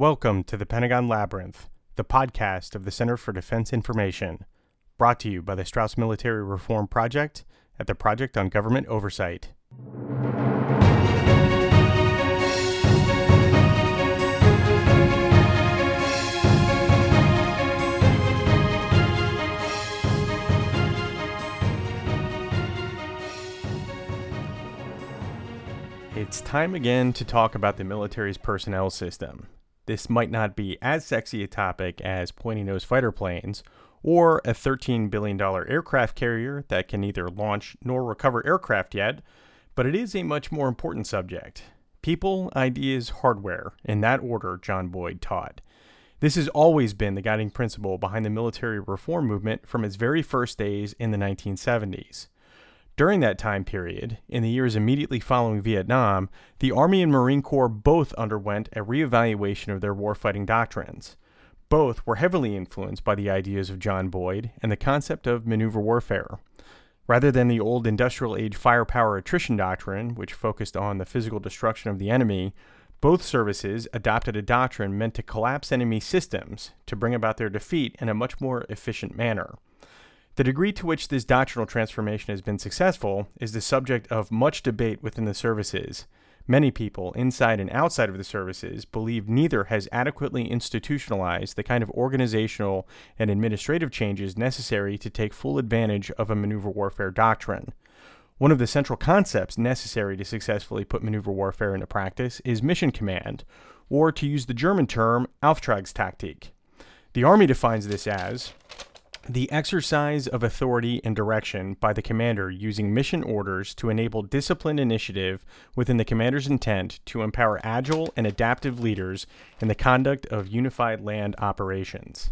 Welcome to the Pentagon Labyrinth, the podcast of the Center for Defense Information, brought to you by the Strauss Military Reform Project at the Project on Government Oversight. It's time again to talk about the military's personnel system. This might not be as sexy a topic as pointy nose fighter planes or a $13 billion aircraft carrier that can neither launch nor recover aircraft yet, but it is a much more important subject. People, ideas, hardware, in that order, John Boyd taught. This has always been the guiding principle behind the military reform movement from its very first days in the 1970s. During that time period, in the years immediately following Vietnam, the Army and Marine Corps both underwent a reevaluation of their warfighting doctrines. Both were heavily influenced by the ideas of John Boyd and the concept of maneuver warfare. Rather than the old industrial age firepower attrition doctrine, which focused on the physical destruction of the enemy, both services adopted a doctrine meant to collapse enemy systems to bring about their defeat in a much more efficient manner. The degree to which this doctrinal transformation has been successful is the subject of much debate within the services. Many people, inside and outside of the services, believe neither has adequately institutionalized the kind of organizational and administrative changes necessary to take full advantage of a maneuver warfare doctrine. One of the central concepts necessary to successfully put maneuver warfare into practice is mission command, or to use the German term Auftragstaktik. The Army defines this as the exercise of authority and direction by the commander using mission orders to enable disciplined initiative within the commander's intent to empower agile and adaptive leaders in the conduct of unified land operations.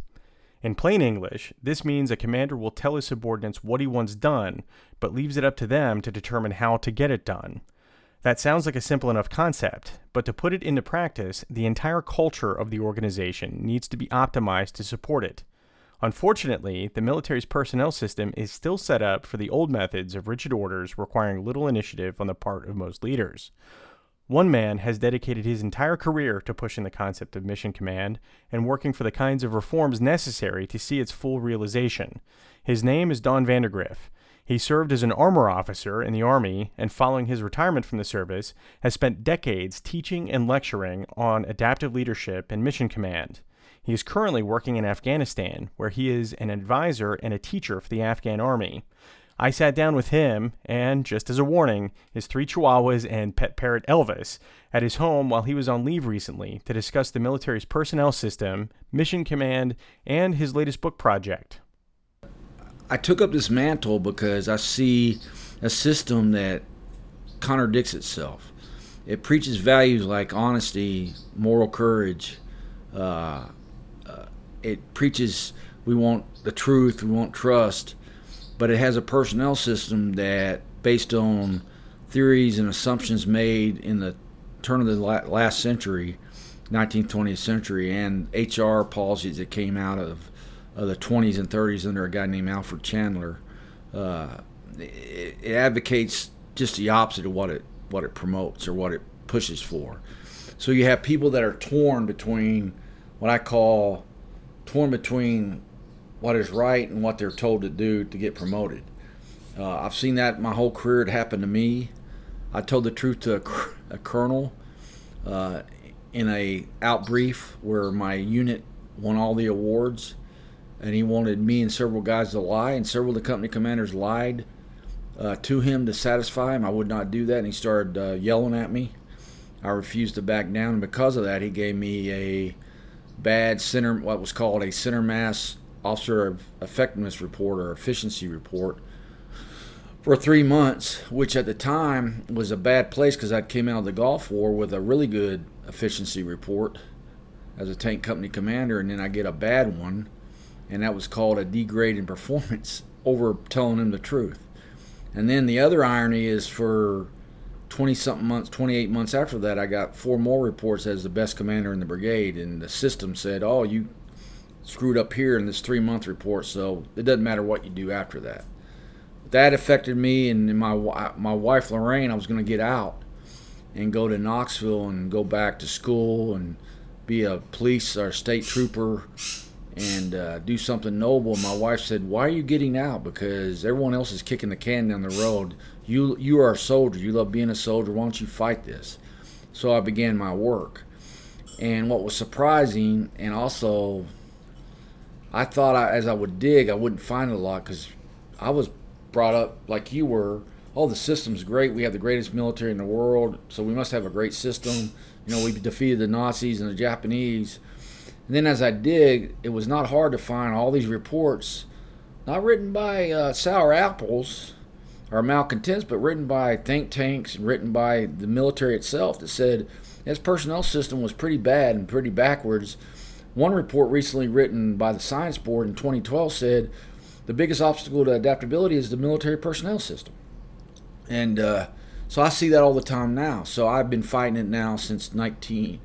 In plain English, this means a commander will tell his subordinates what he wants done, but leaves it up to them to determine how to get it done. That sounds like a simple enough concept, but to put it into practice, the entire culture of the organization needs to be optimized to support it. Unfortunately, the military's personnel system is still set up for the old methods of rigid orders requiring little initiative on the part of most leaders. One man has dedicated his entire career to pushing the concept of mission command and working for the kinds of reforms necessary to see its full realization. His name is Don Vandergriff. He served as an armor officer in the Army and, following his retirement from the service, has spent decades teaching and lecturing on adaptive leadership and mission command. He is currently working in Afghanistan, where he is an advisor and a teacher for the Afghan army. I sat down with him and, just as a warning, his three chihuahuas and pet parrot Elvis at his home while he was on leave recently to discuss the military's personnel system, mission command, and his latest book project. I took up this mantle because I see a system that contradicts itself. It preaches values like honesty, moral courage, uh, it preaches we want the truth, we want trust, but it has a personnel system that, based on theories and assumptions made in the turn of the last century, 19th, 20th century, and HR policies that came out of, of the 20s and 30s under a guy named Alfred Chandler, uh, it, it advocates just the opposite of what it what it promotes or what it pushes for. So you have people that are torn between what I call torn between what is right and what they're told to do to get promoted. Uh, I've seen that my whole career. It happened to me. I told the truth to a, a colonel uh, in a out brief where my unit won all the awards, and he wanted me and several guys to lie, and several of the company commanders lied uh, to him to satisfy him. I would not do that, and he started uh, yelling at me. I refused to back down, and because of that, he gave me a bad center, what was called a center mass officer effectiveness report or efficiency report for three months, which at the time was a bad place because I came out of the Gulf War with a really good efficiency report as a tank company commander, and then I get a bad one, and that was called a degrade in performance over telling him the truth. And then the other irony is for 20 something months, 28 months after that, I got four more reports as the best commander in the brigade, and the system said, "Oh, you screwed up here in this three month report, so it doesn't matter what you do after that." That affected me and my my wife Lorraine. I was going to get out and go to Knoxville and go back to school and be a police or state trooper and uh, do something noble. My wife said, "Why are you getting out? Because everyone else is kicking the can down the road. You you are a soldier. You love being a soldier. Why don't you fight this?" So I began my work. And what was surprising, and also, I thought I, as I would dig, I wouldn't find a lot because I was brought up like you were. Oh, the system's great. We have the greatest military in the world, so we must have a great system. You know, we defeated the Nazis and the Japanese. And then as I dig, it was not hard to find all these reports, not written by uh, sour apples or malcontents, but written by think tanks and written by the military itself that said this personnel system was pretty bad and pretty backwards. One report recently written by the Science Board in 2012 said the biggest obstacle to adaptability is the military personnel system. And uh, so I see that all the time now. So I've been fighting it now since 19,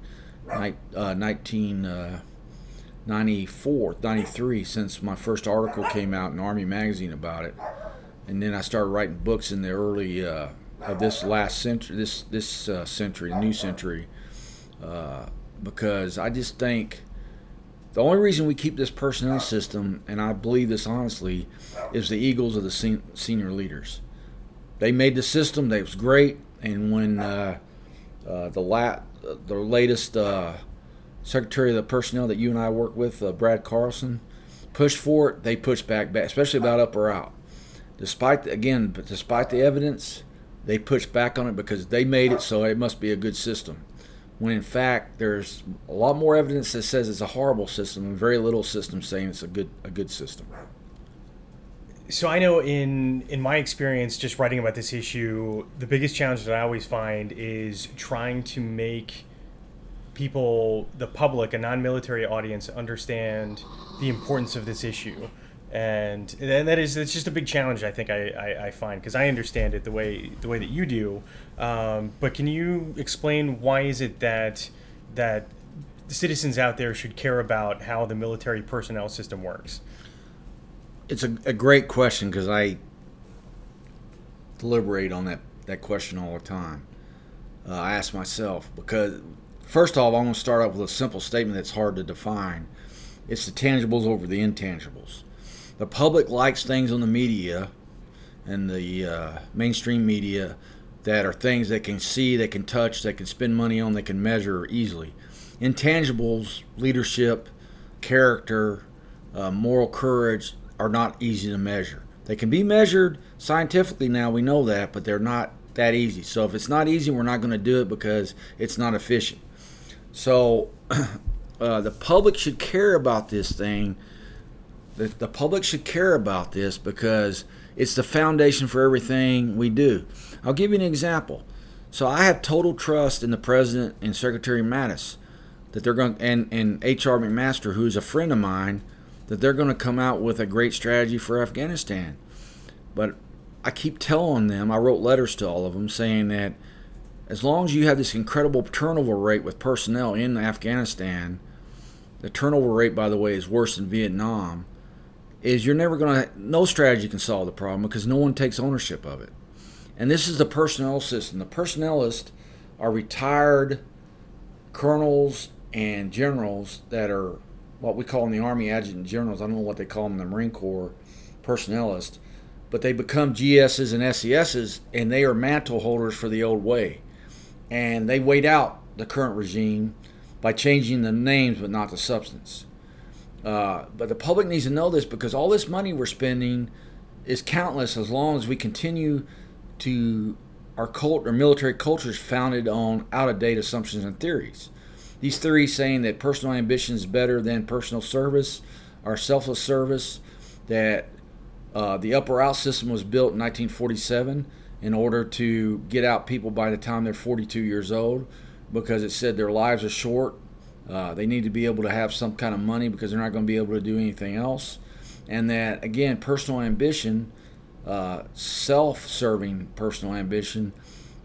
uh, 1994, uh, 93, since my first article came out in Army Magazine about it. And then I started writing books in the early uh, of this last century, this this uh, century, the new century, uh, because I just think the only reason we keep this personnel system, and I believe this honestly, is the Eagles of the sen- senior leaders. They made the system; that was great. And when uh, uh, the la- the latest uh, Secretary of the Personnel that you and I work with, Brad Carson, pushed for it, they pushed back, back, especially about up or out. Despite again, but despite the evidence, they pushed back on it because they made it, so it must be a good system when in fact there's a lot more evidence that says it's a horrible system and very little system saying it's a good a good system. So I know in in my experience just writing about this issue, the biggest challenge that I always find is trying to make people, the public, a non-military audience understand the importance of this issue and and that is it's just a big challenge I think I, I, I find because I understand it the way the way that you do. Um, but can you explain why is it that that the citizens out there should care about how the military personnel system works? It's a, a great question because I deliberate on that, that question all the time. Uh, I ask myself because first off, I'm going to start off with a simple statement that's hard to define. It's the tangibles over the intangibles the public likes things on the media and the uh, mainstream media that are things they can see, they can touch, they can spend money on, they can measure easily. Intangibles, leadership, character, uh, moral courage are not easy to measure. They can be measured scientifically now, we know that, but they're not that easy. So if it's not easy, we're not going to do it because it's not efficient. So uh, the public should care about this thing the, the public should care about this because it's the foundation for everything we do. I'll give you an example. So I have total trust in the president and Secretary Mattis that they're going and and H.R. McMaster, who's a friend of mine, that they're going to come out with a great strategy for Afghanistan. But I keep telling them, I wrote letters to all of them saying that as long as you have this incredible turnover rate with personnel in Afghanistan, the turnover rate, by the way, is worse than Vietnam is you're never going to no strategy can solve the problem because no one takes ownership of it. And this is the personnel system. The personnelists are retired colonels and generals that are what we call in the army adjutant generals. I don't know what they call them in the marine corps personnelists but they become gs's and ses's and they are mantle holders for the old way. And they wait out the current regime by changing the names but not the substance uh, but the public needs to know this because all this money we're spending is countless as long as we continue to our cult or military culture is founded on out of date assumptions and theories. These theories saying that personal ambition is better than personal service or selfless service, that uh, the upper out system was built in 1947 in order to get out people by the time they're 42 years old because it said their lives are short uh, they need to be able to have some kind of money because they're not going to be able to do anything else. And that, again, personal ambition, uh, self serving personal ambition,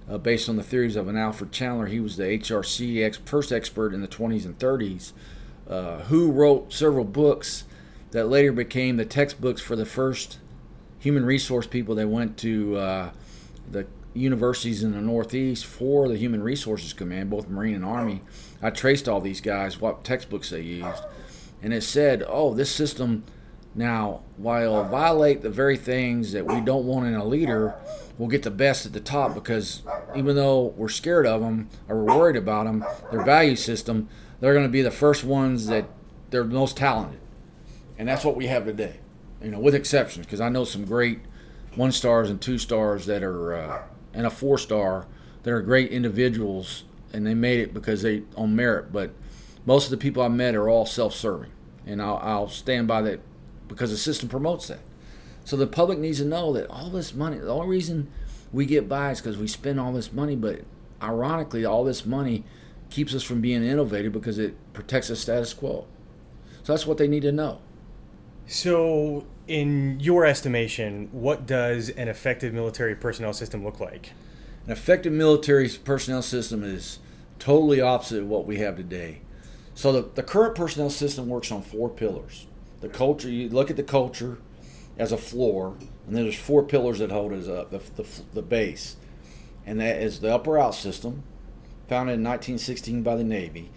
uh, based on the theories of an Alfred Chandler. He was the HRC ex- first expert in the 20s and 30s, uh, who wrote several books that later became the textbooks for the first human resource people that went to uh, the universities in the Northeast for the Human Resources Command, both Marine and Army. I traced all these guys, what textbooks they used, and it said, "Oh, this system now, while violate the very things that we don't want in a leader, will get the best at the top because even though we're scared of them or we're worried about them, their value system, they're going to be the first ones that they're most talented, and that's what we have today. You know, with exceptions, because I know some great one stars and two stars that are uh, and a four star that are great individuals and they made it because they on merit. But most of the people I met are all self-serving, and I'll, I'll stand by that because the system promotes that. So the public needs to know that all this money, the only reason we get by is because we spend all this money, but ironically, all this money keeps us from being innovative because it protects the status quo. So that's what they need to know. So, in your estimation, what does an effective military personnel system look like? An effective military personnel system is totally opposite of what we have today. So, the, the current personnel system works on four pillars. The culture, you look at the culture as a floor, and then there's four pillars that hold us up the, the, the base. And that is the upper out system, founded in 1916 by the Navy.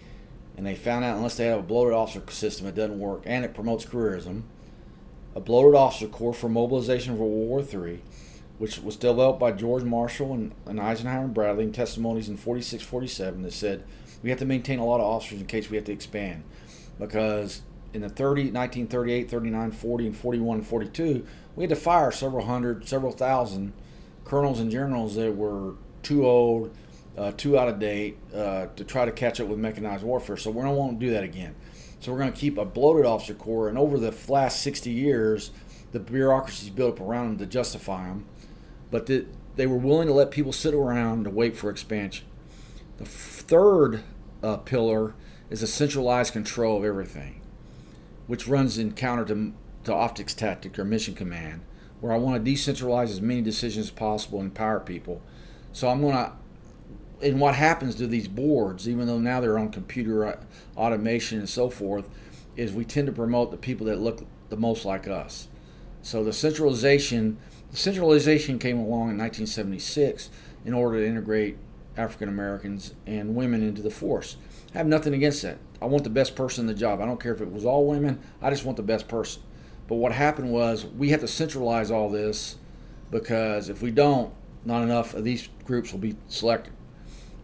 And they found out unless they have a bloated officer system, it doesn't work, and it promotes careerism a bloated officer corps for mobilization for World War III, which was developed by George Marshall and, and Eisenhower and Bradley in testimonies in 46 47 that said we have to maintain a lot of officers in case we have to expand. Because in the 30, 1938, 39, 40, and 41 and 42, we had to fire several hundred, several thousand colonels and generals that were too old, uh, too out of date uh, to try to catch up with mechanized warfare. So we don't want to do that again. So we're going to keep a bloated officer corps, and over the last 60 years, the bureaucracies built up around them to justify them, but the, they were willing to let people sit around to wait for expansion. The third uh, pillar is a centralized control of everything, which runs in counter to, to Auftragstaktik or mission command, where I want to decentralize as many decisions as possible and empower people. So I'm going to and what happens to these boards, even though now they're on computer uh, automation and so forth, is we tend to promote the people that look the most like us. So the centralization, the centralization came along in 1976 in order to integrate African Americans and women into the force. I have nothing against that. I want the best person in the job. I don't care if it was all women. I just want the best person. But what happened was we had to centralize all this because if we don't, not enough of these groups will be selected.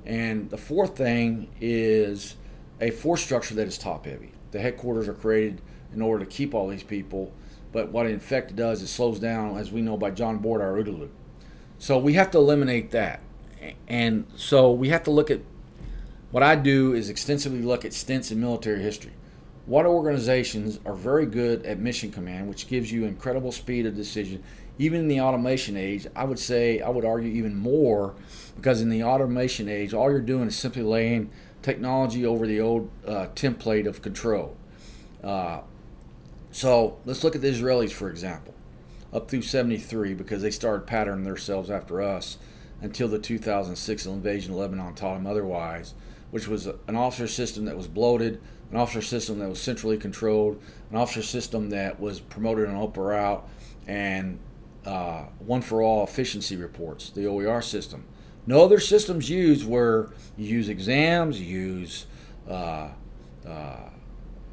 And the fourth thing is a force structure that is top heavy. The headquarters are created in order to keep all these people, but what it in fact does is slows down, as we know by John Boyd, our OODA loop. So we have to eliminate that. And so we have to look at what I do is extensively look at stints in military history. What organizations are very good at mission command, which gives you incredible speed of decision, even in the automation age, I would say, I would argue even more, because in the automation age, all you're doing is simply laying technology over the old uh, template of control. Uh, so let's look at the Israelis, for example, up through 73, because they started patterning themselves after us until the 2006 invasion of Lebanon taught them otherwise, which was an officer system that was bloated, an officer system that was centrally controlled, an officer system that was promoted on upper route, and uh, one for all efficiency reports, the OER system. No other systems used where you use exams, you use uh, uh,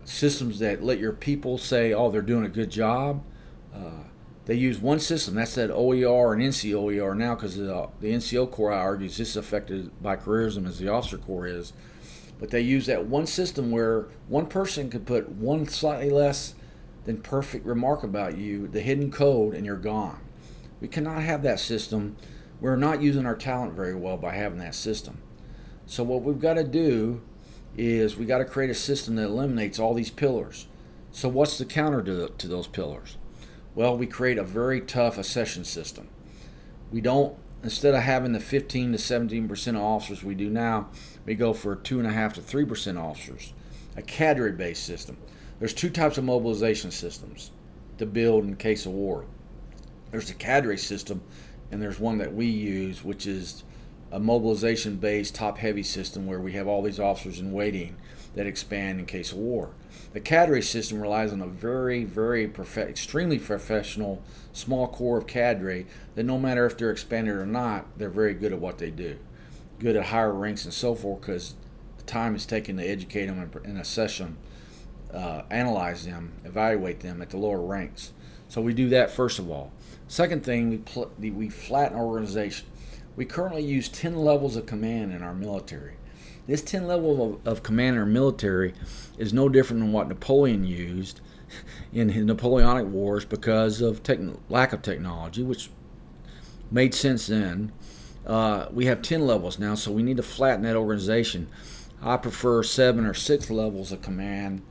systems that let your people say, oh, they're doing a good job. Uh, they use one system. That's that OER and NCOER now because the, the NCO Corps, I argue, is just affected by careerism as the officer corps is. But they use that one system where one person could put one slightly less than perfect remark about you, the hidden code, and you're gone. We cannot have that system. We're not using our talent very well by having that system. So what we've got to do is we've got to create a system that eliminates all these pillars. So what's the counter to, to those pillars? Well, we create a very tough accession system. We don't instead of having the 15 to 17 percent of officers we do now, we go for two and a half to three percent officers. A cadre-based system. There's two types of mobilization systems to build in case of war. There's a cadre system, and there's one that we use, which is a mobilization based top heavy system where we have all these officers in waiting that expand in case of war. The cadre system relies on a very, very prof- extremely professional small core of cadre that no matter if they're expanded or not, they're very good at what they do, good at higher ranks and so forth because the time is taken to educate them in a session uh, analyze them, evaluate them at the lower ranks. So we do that first of all. Second thing, we, pl- we flatten our organization. We currently use 10 levels of command in our military. This 10 level of, of command in our military is no different than what Napoleon used in the Napoleonic Wars because of lack of technology, which made sense then. Uh, we have 10 levels now, so we need to flatten that organization. I prefer seven or six levels of command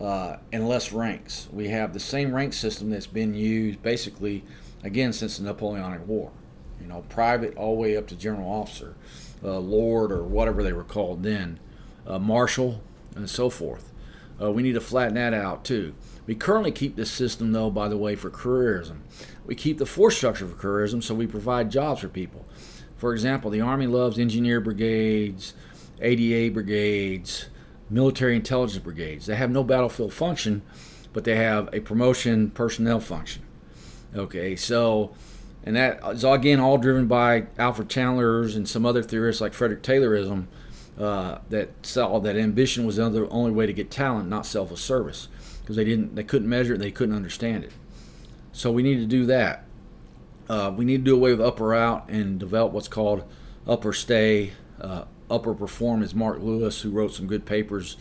uh, and less ranks. We have the same rank system that's been used basically, again, since the Napoleonic War. You know, private all the way up to general officer, uh, lord, or whatever they were called then, uh, marshal, and so forth. Uh, we need to flatten that out too. We currently keep this system, though, by the way, for careerism. We keep the force structure for careerism, so we provide jobs for people. For example, the Army loves engineer brigades, ADA brigades, military intelligence brigades. They have no battlefield function, but they have a promotion personnel function. Okay, so, and that is again all driven by Alfred Chandler's and some other theorists like Frederick Taylorism uh, that saw that ambition was the only way to get talent, not selfless service because they didn't they couldn't measure it they couldn't understand it so we need to do that uh, we need to do away with upper out and develop what's called upper stay uh, upper perform is mark lewis who wrote some good papers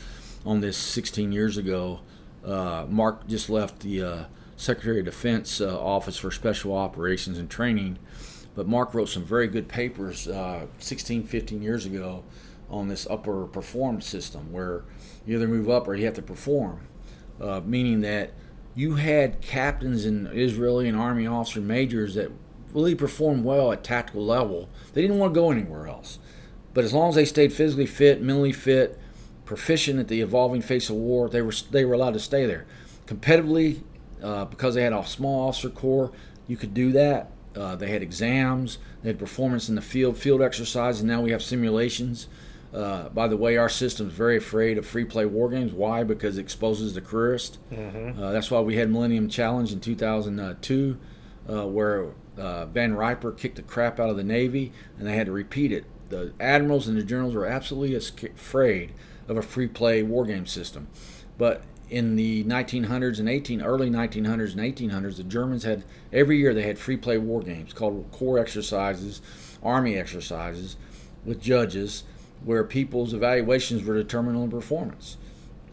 on this 16 years ago uh, mark just left the uh, secretary of defense uh, office for special operations and training but mark wrote some very good papers uh, 16 15 years ago on this upper perform system where you either move up or you have to perform uh, meaning that you had captains and Israeli and Army officer majors that really performed well at tactical level. They didn't want to go anywhere else. But as long as they stayed physically fit, mentally fit, proficient at the evolving face of war, they were they were allowed to stay there. Competitively, uh, because they had a small officer corps, you could do that. Uh, they had exams, they had performance in the field, field exercises. And now we have simulations. Uh, by the way, our system is very afraid of free play war games. Why? Because it exposes the careerist. Mm-hmm. Uh, that's why we had Millennium Challenge in 2002, uh, where uh, Van Riper kicked the crap out of the Navy, and they had to repeat it. The admirals and the generals were absolutely afraid of a free play war game system. But in the 1900s and 18 early 1900s and 1800s, the Germans had every year they had free play war games called corps exercises, army exercises with judges where people's evaluations were determined on performance.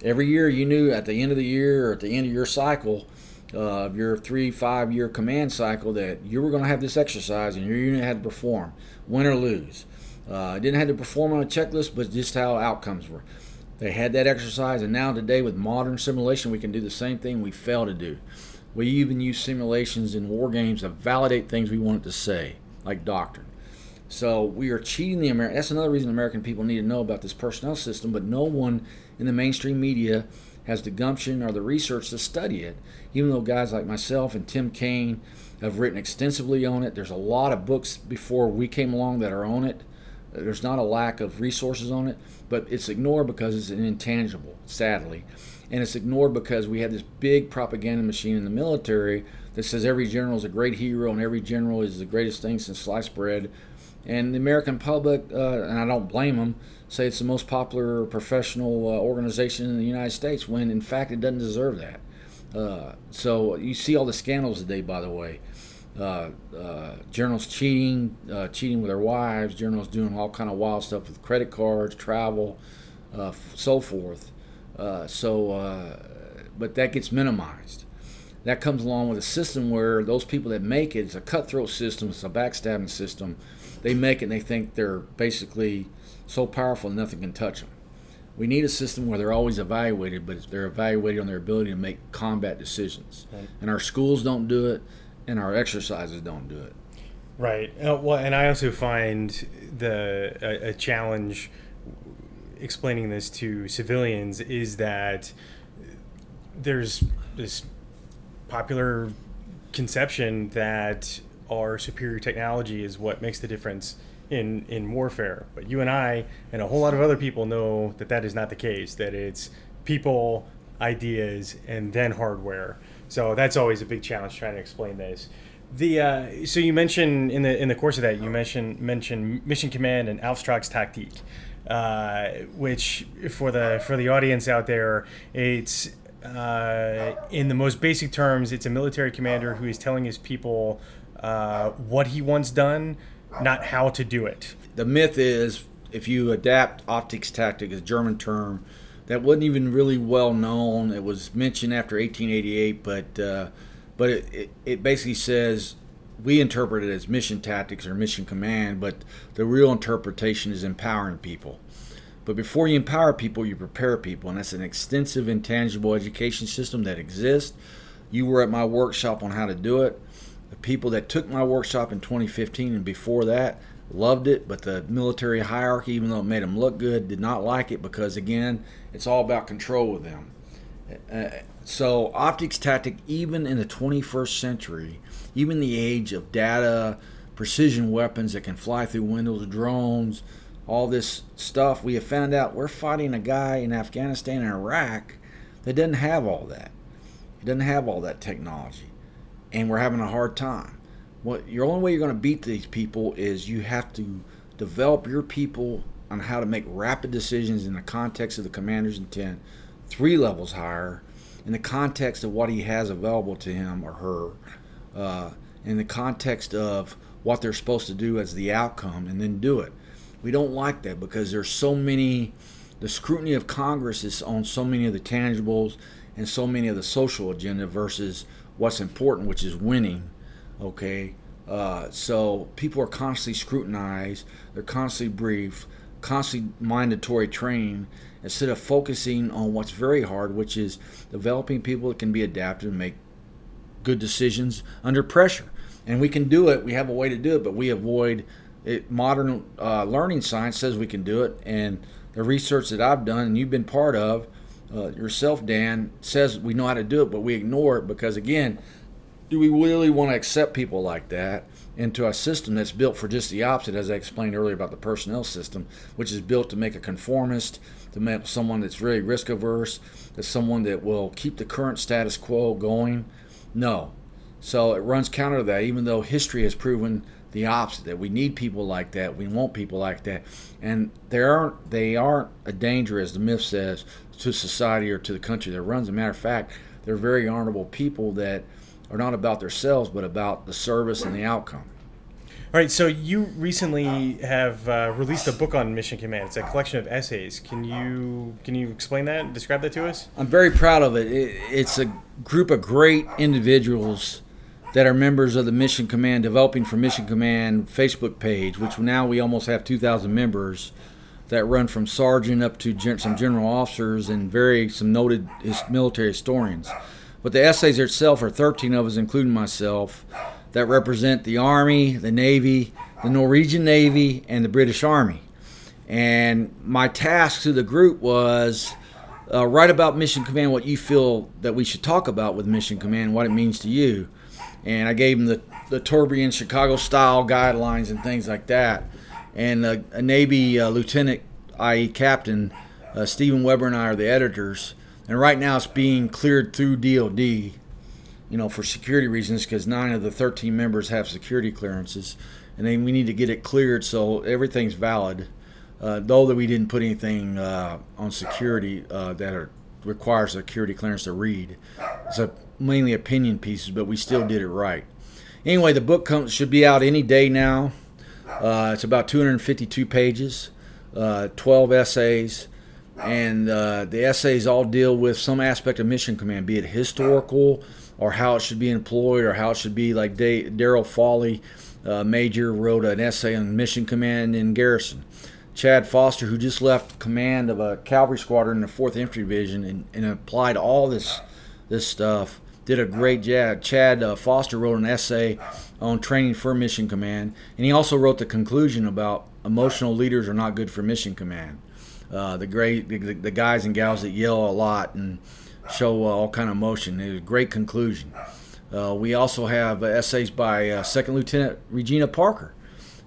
Every year, you knew at the end of the year or at the end of your cycle, uh, of your three, five year command cycle, that you were going to have this exercise and your unit had to perform, win or lose. Uh, didn't have to perform on a checklist, but just how outcomes were. They had that exercise, and now today with modern simulation, we can do the same thing we fail to do. We even use simulations in war games to validate things we wanted to say, like doctrine. So we are cheating the American. That's another reason American people need to know about this personnel system, but no one in the mainstream media has the gumption or the research to study it. Even though guys like myself and Tim Kane have written extensively on it, there's a lot of books before we came along that are on it. There's not a lack of resources on it, but it's ignored because it's an intangible, sadly. And it's ignored because we have this big propaganda machine in the military that says every general is a great hero and every general is the greatest thing since sliced bread and the American public, uh, and I don't blame them, say it's the most popular professional uh, organization in the United States when in fact it doesn't deserve that. Uh, so you see all the scandals today, by the way. Uh, uh, journals cheating, uh, cheating with their wives, journals doing all kind of wild stuff with credit cards, travel, so forth. so, but that gets minimized that comes along with a system where those people that make it, it's a cutthroat system, it's a backstabbing system, they make it and they think they're basically so powerful nothing can touch them. We need a system where they're always evaluated, but they're evaluated on their ability to make combat decisions. Right. And our schools don't do it, and our exercises don't do it. Right. Uh, well, and I also find the a, a challenge explaining this to civilians is that there's this popular conception that our superior technology is what makes the difference in in warfare. But you and I and a whole lot of other people know that that is not the case. That it's people, ideas, and then hardware. So that's always a big challenge trying to explain this. The uh, so you mentioned in the in the course of that you mentioned mentioned Mission Command and Auftragstaktik, uh, which for the for the audience out there, it's uh, in the most basic terms, it's a military commander who is telling his people uh, what he wants done, not how to do it. The myth is if you adapt Auftragstaktik, a German term that wasn't even really well known. It was mentioned after 1888, but uh, but it, it, it basically says we interpret it as mission tactics or mission command, but the real interpretation is empowering people. But before you empower people, you prepare people, and that's an extensive intangible education system that exists. You were at my workshop on how to do it. The people that took my workshop in 2015 and before that loved it, but the military hierarchy, even though it made them look good, did not like it because, again, it's all about control with them. Uh, so, tactic, even in the 21st century, even the age of data, precision weapons that can fly through windows, drones, all this stuff, we have found out we're fighting a guy in Afghanistan and Iraq that doesn't have all that. He doesn't have all that technology. And we're having a hard time. What your only way you're going to beat these people is you have to develop your people on how to make rapid decisions in the context of the commander's intent, three levels higher, in the context of what he has available to him or her, uh, in the context of what they're supposed to do as the outcome, and then do it. We don't like that because there's so many. The scrutiny of Congress is on so many of the tangibles and so many of the social agenda versus what's important, which is winning. Okay, uh, so people are constantly scrutinized. They're constantly briefed, constantly mandatory trained instead of focusing on what's very hard, which is developing people that can be adapted and make good decisions under pressure. And we can do it. We have a way to do it, but we avoid it, modern uh, learning science says we can do it, and the research that I've done and you've been part of uh, yourself, Dan, says we know how to do it, but we ignore it because again, do we really want to accept people like that into a system that's built for just the opposite, as I explained earlier about the personnel system, which is built to make a conformist, to make someone that's really risk averse, to someone that will keep the current status quo going? No. So it runs counter to that, even though history has proven the opposite that we need people like that we want people like that and they aren't they aren't a danger as the myth says to society or to the country that runs As a matter of fact they're very honorable people that are not about themselves but about the service and the outcome. All right so you recently have uh, released a book on mission command. It's a collection of essays. Can you can you explain that describe that to us? I'm very proud of it, it it's a group of great individuals that are members of the Mission Command Developing for Mission Command Facebook page, which now we almost have 2,000 members that run from sergeant up to gen- some general officers and very some noted his- military historians. But the essays itself are 13 of us, including myself, that represent the Army, the Navy, the Norwegian Navy, and the British Army. And my task to the group was uh, write about Mission Command, what you feel that we should talk about with Mission Command, what it means to you and I gave them the the Turabian Chicago style guidelines and things like that. And uh, a Navy uh, lieutenant, i.e., Captain uh, Stephen Weber, and I are the editors. And right now, it's being cleared through DoD, you know, for security reasons, because nine of the 13 members have security clearances, and then we need to get it cleared so everything's valid. Uh, though that we didn't put anything uh, on security uh, that are, requires a security clearance to read. It's a mainly opinion pieces, but we still did it right. Anyway, the book comes should be out any day now. Uh, it's about 252 pages, uh, 12 essays, and uh, the essays all deal with some aspect of mission command, be it historical or how it should be employed or how it should be. Like Daryl Foley, uh, Major, wrote an essay on mission command in garrison. Chad Foster, who just left command of a cavalry squadron in the 4th Infantry Division and, and applied all this this stuff did a great job. Chad uh, Foster wrote an essay on training for mission command, and he also wrote the conclusion about emotional leaders are not good for mission command. Uh, the great the, the, guys and gals that yell a lot and show uh, all kind of emotion. It was a great conclusion. Uh, we also have essays by uh, Second Lieutenant Regina Parker,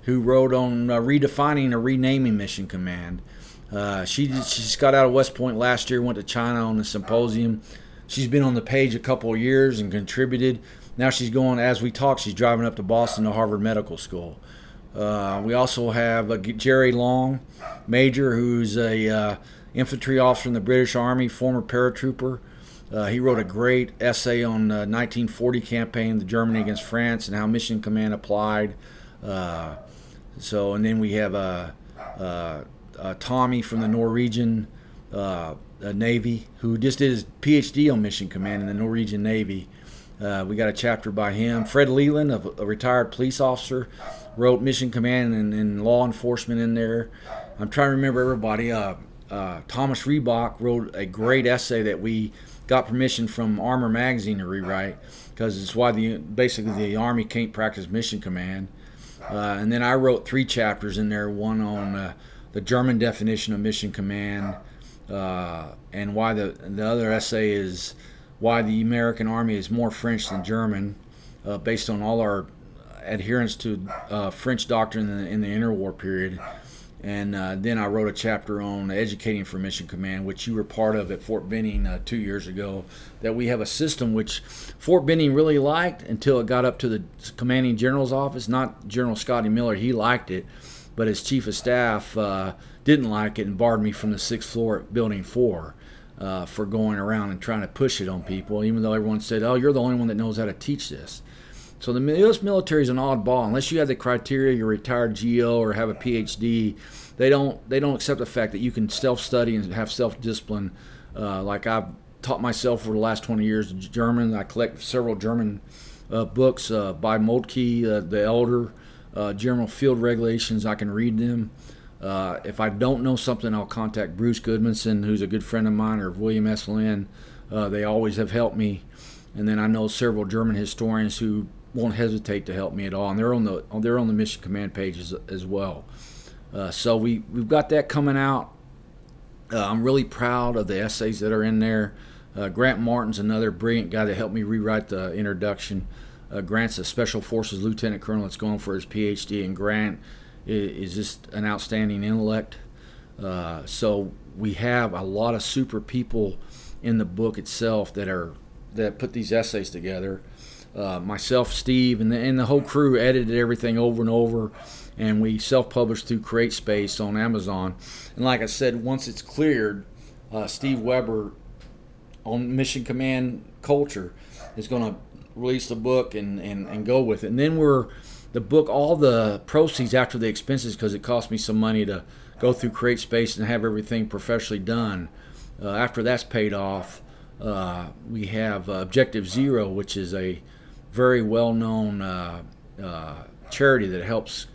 who wrote on uh, redefining or renaming Mission Command. Uh, she she just got out of West Point last year, went to China on a symposium. She's been on the page a couple of years and contributed. Now she's going, as we talk, she's driving up to Boston to Harvard Medical School. Uh, we also have uh, Jerry Long, Major, who's a uh, infantry officer in the British Army, former paratrooper. Uh, he wrote a great essay on the 1940 campaign, the Germany against France, and how Mission Command applied. So, and then we have Tommy from the Norwegian Navy, who just did his PhD on Mission Command in the Norwegian Navy. We got a chapter by him. Fred Leland, a, a retired police officer, wrote Mission Command and, and, law enforcement in there. I'm trying to remember everybody. Uh, uh, Thomas Reebok wrote a great essay that we got permission from Armor Magazine to rewrite because it's why the basically the Army can't practice Mission Command. Uh, and then I wrote three chapters in there. One on uh, the German definition of Mission Command, uh, and why the the other essay is why the American Army is more French than German, uh, based on all our adherence to uh, French doctrine in the, in the, interwar period. And uh, then I wrote a chapter on educating for mission command, which you were part of at Fort Benning uh, two years ago. That we have a system which Fort Benning really liked until it got up to the commanding general's office. Not General Scotty Miller, he liked it, but his chief of staff uh, didn't like it and barred me from the sixth floor at Building 4 uh, for going around and trying to push it on people, even though everyone said, "Oh, you're the only one that knows how to teach this." So the U.S. military is an oddball. Unless you have the criteria, you're retired GO or have a PhD, they don't they don't accept the fact that you can self-study and have self-discipline. Uh, like I've taught myself for the last 20 years German. I collect several German uh, books uh, by Moltke, uh, the Elder, uh, General Field Regulations. I can read them. Uh, if I don't know something, I'll contact Bruce Gudmundsson, who's a good friend of mine, or William S. Lind. They always have helped me. And then I know several German historians who won't hesitate to help me at all, and they're on the they're on the mission command pages as, as well. Uh, so we we've got that coming out. Uh, I'm really proud of the essays that are in there. Uh, Grant Martin's another brilliant guy that helped me rewrite the introduction. Uh, Grant's a Special Forces Lieutenant Colonel that's going for his PhD, and Grant is just an outstanding intellect. Uh, so we have a lot of super people in the book itself that are that put these essays together. Uh, myself, Steve, and the, and the whole crew edited everything over and over, and we self-published through CreateSpace on Amazon. And like I said, once it's cleared, uh, Steve Weber on Mission Command Culture is going to release the book and, and, and go with it. And then we're the book all the proceeds after the expenses because it cost me some money to go through CreateSpace and have everything professionally done. Uh, after that's paid off, uh, we have uh, Objective Zero, which is a very well-known uh, uh, charity that helps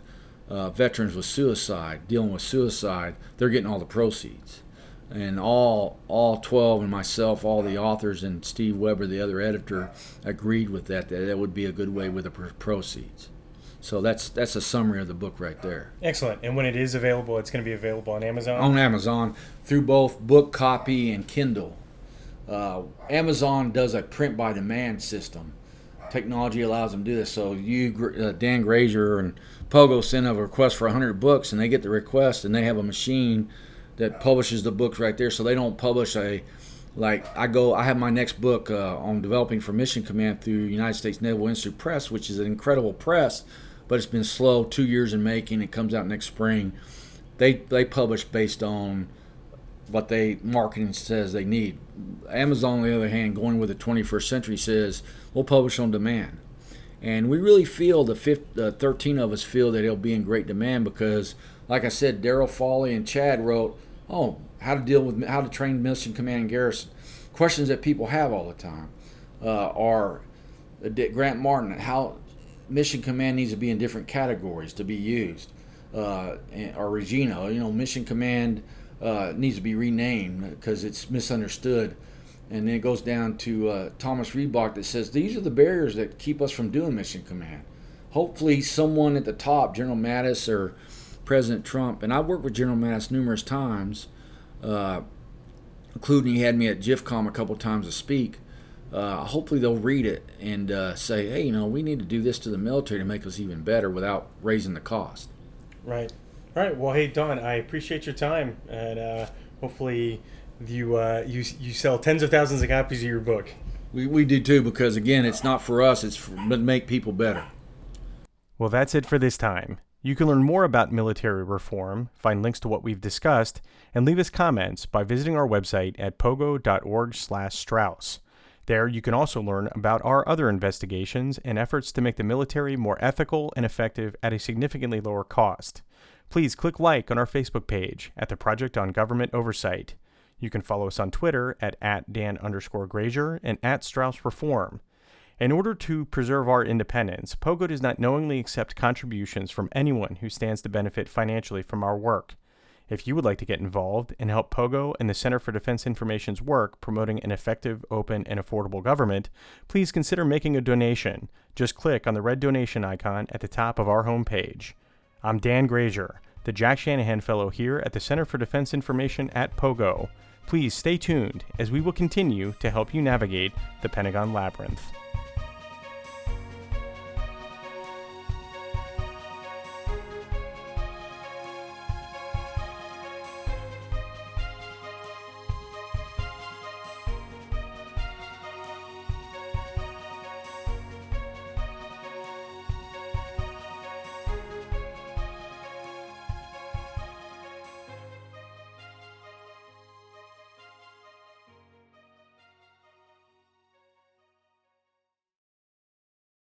uh, veterans with suicide, dealing with suicide. They're getting all the proceeds, and all all 12 and myself, all the authors, and Steve Weber, the other editor, agreed with that. That that would be a good way with the proceeds. So that's that's a summary of the book right there. Excellent. And when it is available, it's going to be available on Amazon. On Amazon through both book copy and Kindle. Uh, Amazon does a print by demand system. Technology allows them to do this. So you, uh, Dan Grazier and Pogo send a request for 100 books, and they get the request, and they have a machine that publishes the books right there. So they don't publish a like I go. I have my next book uh, on developing for Mission Command through United States Naval Institute Press, which is an incredible press but it's been slow, two years in making. It comes out next spring. They they publish based on what they marketing says they need. Amazon, on the other hand, going with the 21st century, says we'll publish on demand. And we really feel the uh, 13 of us feel that it'll be in great demand because, like I said, Daryl Foley and Chad wrote, "Oh, how to deal with how to train mission command and garrison." Questions that people have all the time uh, are uh, Grant Martin, how mission command needs to be in different categories to be used. Uh, or Regina, you know, mission command uh, needs to be renamed because it's misunderstood. And then it goes down to uh, Thomas Reebok that says these are the barriers that keep us from doing mission command. Hopefully, someone at the top, General Mattis or President Trump, and I've worked with General Mattis numerous times, uh, including he had me at JFCOM a couple times to speak uh, hopefully they'll read it and uh, say, hey, you know, we need to do this to the military to make us even better without raising the cost. Right. All right. Well, hey Don, I appreciate your time, and uh, hopefully you uh, you you sell tens of thousands of copies of your book. We, we do too because again, it's not for us; it's for, to make people better. Well, that's it for this time. You can learn more about military reform, find links to what we've discussed, and leave us comments by visiting our website at pogo.org/strauss. There, you can also learn about our other investigations and efforts to make the military more ethical and effective at a significantly lower cost. Please click like on our Facebook page at the Project on Government Oversight. You can follow us on Twitter at, at Dan underscore Grazier and at Straus Reform. In order to preserve our independence, Pogo does not knowingly accept contributions from anyone who stands to benefit financially from our work. If you would like to get involved and help Pogo and the Center for Defense Information's work promoting an effective, open, and affordable government, please consider making a donation. Just click on the red donation icon at the top of our homepage. I'm Dan Grazier, the Jack Shanahan Fellow here at the Center for Defense Information at Pogo. Please stay tuned as we will continue to help you navigate the Pentagon Labyrinth.